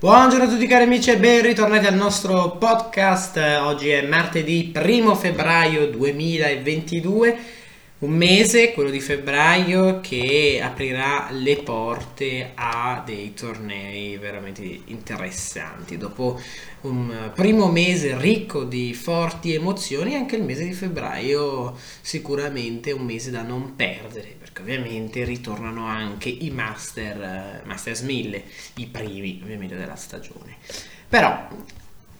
Buongiorno a tutti cari amici e ben ritornati al nostro podcast. Oggi è martedì 1 febbraio 2022, un mese, quello di febbraio, che aprirà le porte a dei tornei veramente interessanti. Dopo un primo mese ricco di forti emozioni, anche il mese di febbraio sicuramente un mese da non perdere perché ovviamente ritornano anche i Master, Masters 1000, i primi ovviamente della stagione. Però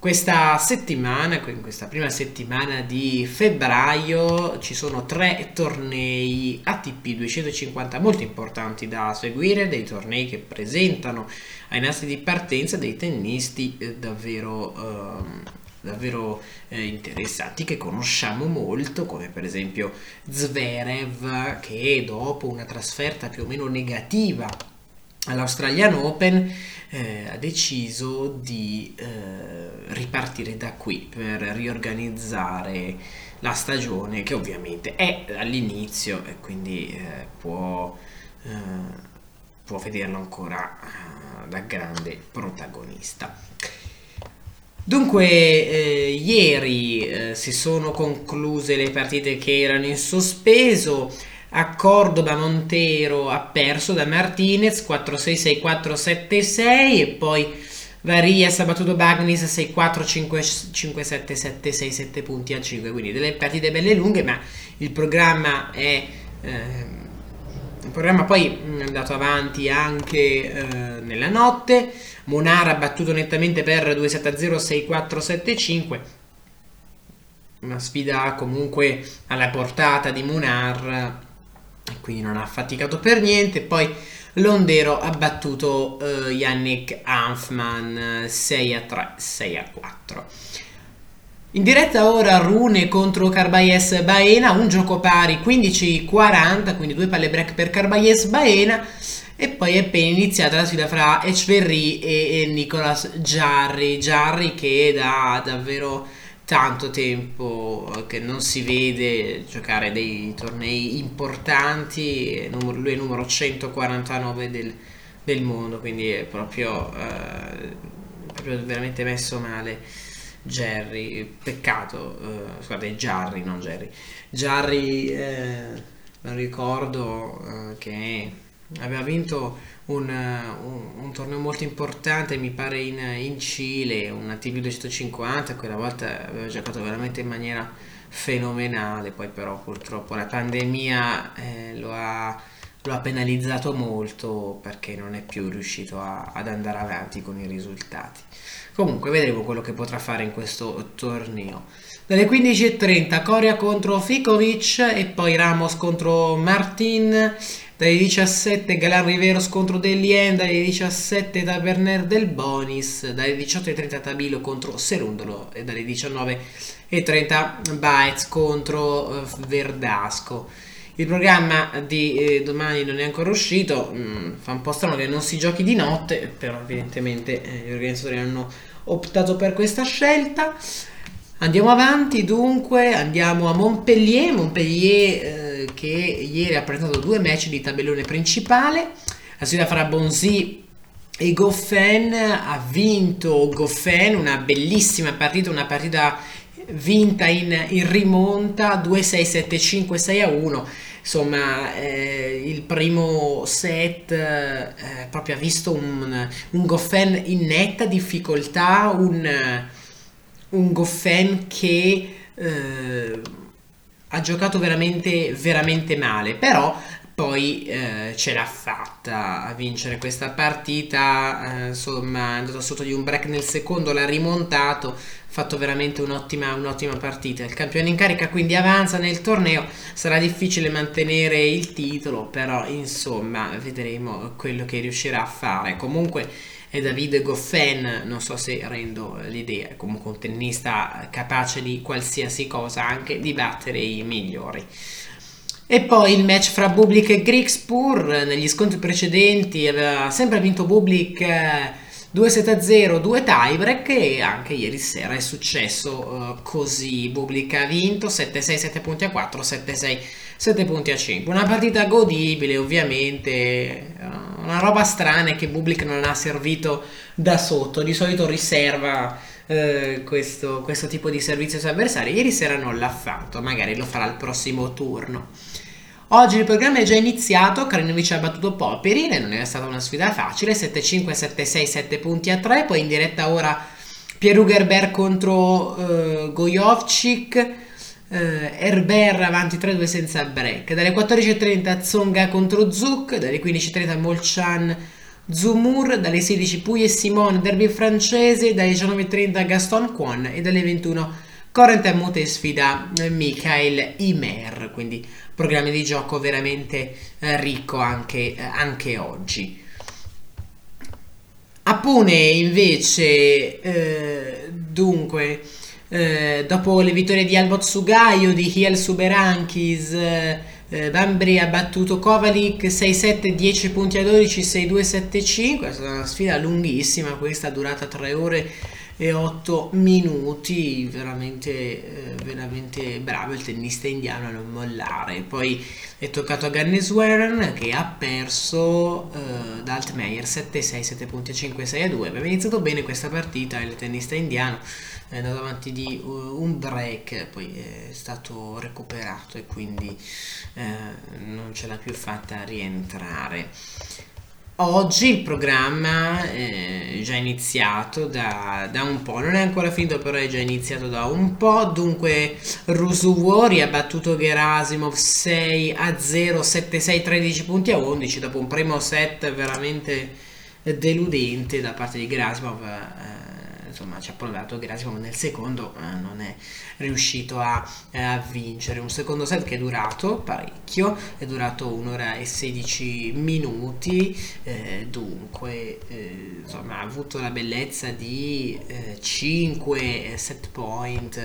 questa settimana, in questa prima settimana di febbraio, ci sono tre tornei ATP 250 molto importanti da seguire, dei tornei che presentano ai nastri di partenza dei tennisti eh, davvero eh, davvero eh, interessanti che conosciamo molto, come per esempio Zverev che dopo una trasferta più o meno negativa all'Australian Open eh, ha deciso di eh, ripartire da qui per riorganizzare la stagione che ovviamente è all'inizio e quindi eh, può, eh, può vederlo ancora eh, da grande protagonista. Dunque, eh, ieri eh, si sono concluse le partite che erano in sospeso. A Cordoba Montero ha perso da Martinez 4-6, 6-4, 7-6 e poi Varia ha battuto Bagnis 6-4, 5-7, 7-6, 7 punti a 5. Quindi delle partite belle lunghe, ma il programma è... Eh, il programma poi è andato avanti anche eh, nella notte. Monar ha battuto nettamente per 2-7-0, 6-4, 7-5. Una sfida comunque alla portata di Monar, quindi non ha faticato per niente. Poi Londero ha battuto eh, Yannick Hanfman 6-3, 6-4. In diretta ora Rune contro Carbayes Baena, un gioco pari 15-40, quindi due palle break per Carbayes Baena. E poi è appena iniziata la sfida fra Echverry e, e Nicolas Jarry. Jarry che da davvero tanto tempo che non si vede giocare dei tornei importanti. Lui è numero 149 del, del mondo, quindi è proprio, eh, proprio veramente messo male. Jerry, peccato, uh, scusate, Jarry, non Jerry. Jarry, eh, ricordo uh, che aveva vinto un, un, un, torneo molto importante, mi pare in, in Cile, una TV 250, quella volta aveva giocato veramente in maniera fenomenale, poi però purtroppo la pandemia eh, lo ha lo ha penalizzato molto perché non è più riuscito a, ad andare avanti con i risultati. Comunque vedremo quello che potrà fare in questo torneo. Dalle 15.30 Coria contro Fikovic e poi Ramos contro Martin. Dalle 17 Galan Riveros contro Delien, dalle 17 Taberner del Bonis, dalle 18.30 Tabilo contro Serundolo e dalle 19.30 Baez contro eh, Verdasco. Il programma di eh, domani non è ancora uscito, mm, fa un po' strano che non si giochi di notte, però evidentemente eh, gli organizzatori hanno optato per questa scelta. Andiamo avanti dunque, andiamo a Montpellier, Montpellier eh, che ieri ha presentato due match di tabellone principale, la sfida fra Bonzi e Goffen, ha vinto Goffen, una bellissima partita, una partita vinta in, in rimonta 2-6-7-5-6-1 insomma eh, il primo set eh, proprio ha visto un, un Goffen in netta difficoltà un, un Goffen che eh, ha giocato veramente veramente male però poi eh, ce l'ha fatta a vincere questa partita, eh, insomma è andato sotto di un break nel secondo, l'ha rimontato, ha fatto veramente un'ottima, un'ottima partita. Il campione in carica quindi avanza nel torneo, sarà difficile mantenere il titolo, però insomma vedremo quello che riuscirà a fare. Comunque è Davide Goffen, non so se rendo l'idea, è comunque un tennista capace di qualsiasi cosa, anche di battere i migliori. E poi il match fra Bublik e Grigspur, negli scontri precedenti aveva sempre vinto Bublik 2-7-0, 2 tiebreak e anche ieri sera è successo uh, così. Bublik ha vinto 7-6, 7 punti a 4, 7-6 7 punti a 5. Una partita godibile, ovviamente, eh, una roba strana che Bublik non ha servito da sotto, di solito riserva eh, questo, questo, tipo di servizio ai avversari. Ieri sera non l'ha fatto, magari lo farà al prossimo turno. Oggi il programma è già iniziato, Karinovic ha battuto Popperin e non è stata una sfida facile, 7-5, 7-6, 7 punti a 3, poi in diretta ora Pierre Hugerberg contro uh, Gojovcik, uh, Herbert avanti 3-2 senza break. Dalle 14.30 Zonga contro Zuk, dalle 15.30 Molchan Zumur, dalle 16 Puy e Simone, derby francese, dalle 19.30 Gaston Quan. E dalle 21 Corentin Mute sfida Michael Imer, quindi programma di gioco veramente eh, ricco anche, eh, anche oggi. Apune invece, eh, dunque, eh, dopo le vittorie di Albot Sugaio, di Hiel Suberankis, eh, eh, Bambri ha battuto Kovalik 6-7, 10 punti a 12, 6-2, 7-5, è stata una sfida lunghissima, questa durata 3 ore e 8 minuti, veramente, eh, veramente bravo il tennista indiano a non mollare. Poi è toccato a Ganneswaren che ha perso eh, da Altmaier 7-6, 7 punti a 5, 6 a 2. Aveva iniziato bene questa partita il tennista indiano, è andato avanti di uh, un break, poi è stato recuperato e quindi eh, non ce l'ha più fatta rientrare. Oggi il programma è già iniziato da, da, un po', non è ancora finito però è già iniziato da un po', dunque Rusuwori ha battuto Gerasimov 6 a 0, 7 6, 13 punti a 11 dopo un primo set veramente deludente da parte di Gerasimov. Eh, insomma ci ha provato Gerasimov nel secondo eh, non è riuscito a, eh, a, vincere. Un secondo set che è durato parecchio è durato un'ora e 16 minuti eh, dunque eh, insomma ha avuto la bellezza di 5 eh, set point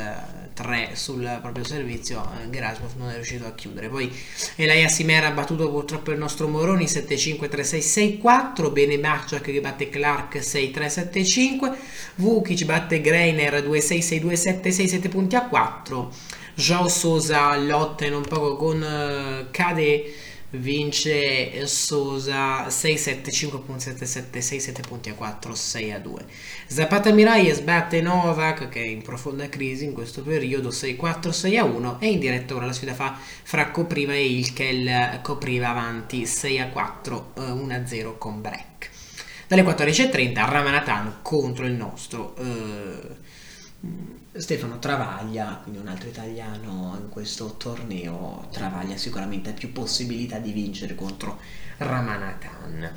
3 sul proprio servizio eh, Gerasimov non è riuscito a chiudere. Poi Elia Simera ha battuto purtroppo il nostro Moroni 7-5 3-6 6-4 bene Bacciak che batte Clark 6-3 7-5 Vukic batte Greiner 2-6 6-2 7-6 7 punti a 4 Joao Sosa lotta in un poco con Cade vince Sosa 6-7 5.77 6-7 punti a 4 6 a 2 Zapata Miralles batte Novak che è in profonda crisi in questo periodo 6-4 6 a 1 e in diretta ora la sfida fa fra Copriva e Ilkel Copriva avanti 6 a 4 1 a 0 con break dalle 14.30 Ramanathan contro il nostro eh, Stefano Travaglia, quindi un altro italiano in questo torneo, Travaglia sicuramente ha più possibilità di vincere contro Ramanathan.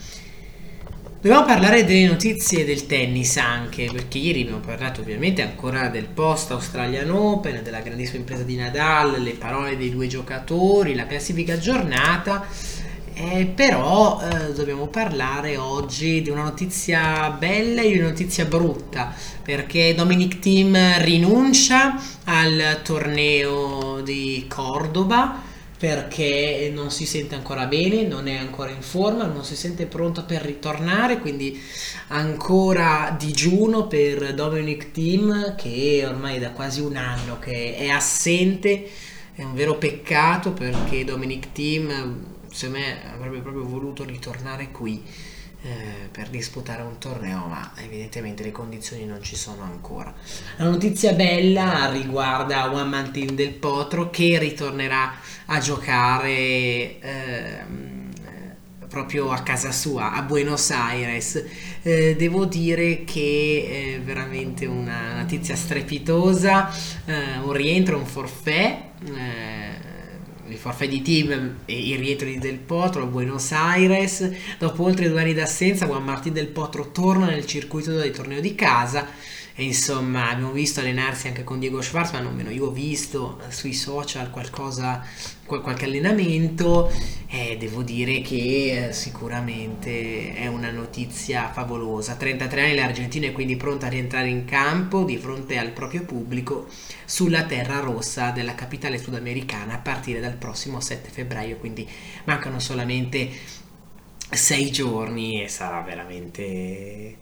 Dobbiamo parlare delle notizie del tennis anche, perché ieri abbiamo parlato ovviamente ancora del post Australian Open, della grandissima impresa di Nadal, le parole dei due giocatori, la classifica aggiornata eh, però eh, dobbiamo parlare oggi di una notizia bella e di una notizia brutta perché Dominic Thiem rinuncia al torneo di Cordoba perché non si sente ancora bene, non è ancora in forma, non si sente pronto per ritornare, quindi ancora digiuno per Dominic Thiem che ormai da quasi un anno che è assente, è un vero peccato perché Dominic Thiem secondo me avrebbe proprio voluto ritornare qui eh, per disputare un torneo, ma evidentemente le condizioni non ci sono ancora. La notizia bella riguarda Juan Mantin del Potro che ritornerà a giocare eh, proprio a casa sua, a Buenos Aires. Eh, devo dire che è veramente una notizia strepitosa, eh, un rientro, un forfè eh, il forfait di team e il rientro di Del Potro a Buenos Aires. Dopo oltre due anni d'assenza, Juan Martín Del Potro torna nel circuito del torneo di casa. E insomma, abbiamo visto allenarsi anche con Diego Schwarzman, almeno io ho visto sui social qualcosa qualche allenamento e devo dire che eh, sicuramente è una notizia favolosa. 33 anni l'Argentina è quindi pronta a rientrare in campo di fronte al proprio pubblico sulla terra rossa della capitale sudamericana a partire dal prossimo 7 febbraio, quindi mancano solamente sei giorni e sarà veramente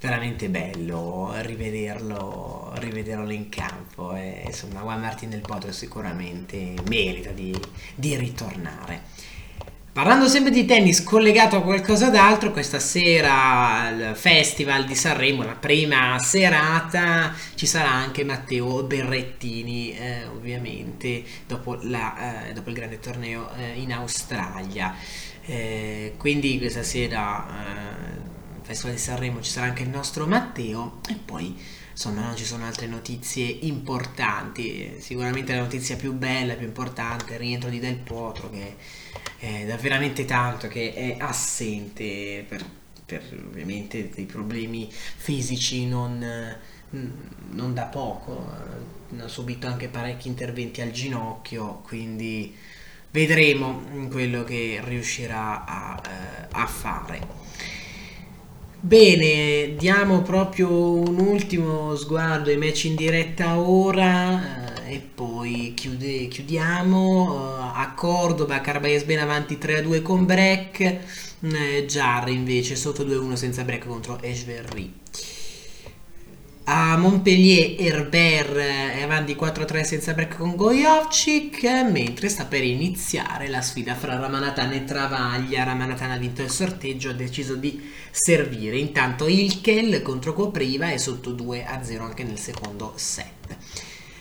veramente bello rivederlo, rivederlo in campo. E, insomma, Juan Martin del Potro sicuramente merita di, di ritornare. Parlando sempre di tennis collegato a qualcosa d'altro, questa sera al Festival di Sanremo, la prima serata, ci sarà anche Matteo Berrettini, eh, ovviamente, dopo, la, eh, dopo, il grande torneo eh, in Australia. Eh, quindi questa sera eh, Festival di Sanremo ci sarà anche il nostro Matteo e poi insomma non ci sono altre notizie importanti. Sicuramente la notizia più bella, più importante è il rientro di Del Potro che è da veramente tanto che è assente per, per ovviamente dei problemi fisici non, non da poco. Ha subito anche parecchi interventi al ginocchio, quindi vedremo quello che riuscirà a, eh, a fare. Bene, diamo proprio un ultimo sguardo ai match in diretta ora eh, e poi chiude, chiudiamo. Uh, a Cordoba, Carbaes ben avanti 3-2 con break, eh, Jarre invece sotto 2-1 senza break contro Echeverry. Montpellier Herbert è avanti 4-3 senza break con Gojovcic, mentre sta per iniziare la sfida fra Ramanathan e Travaglia. Ramanathan ha vinto il sorteggio, ha deciso di servire. Intanto Ilkel contro Copriva è sotto 2-0 anche nel secondo set.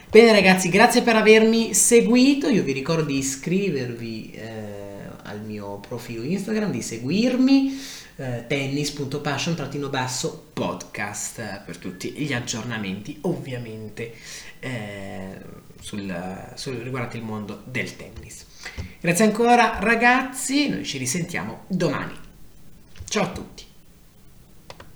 Bene ragazzi, grazie per avermi seguito. Io vi ricordo di iscrivervi eh, al mio profilo Instagram, di seguirmi eh, tennis.passion-podcast eh, per tutti gli aggiornamenti ovviamente eh, sul, sul, riguardante il mondo del tennis. Grazie ancora ragazzi, noi ci risentiamo domani. Ciao a tutti.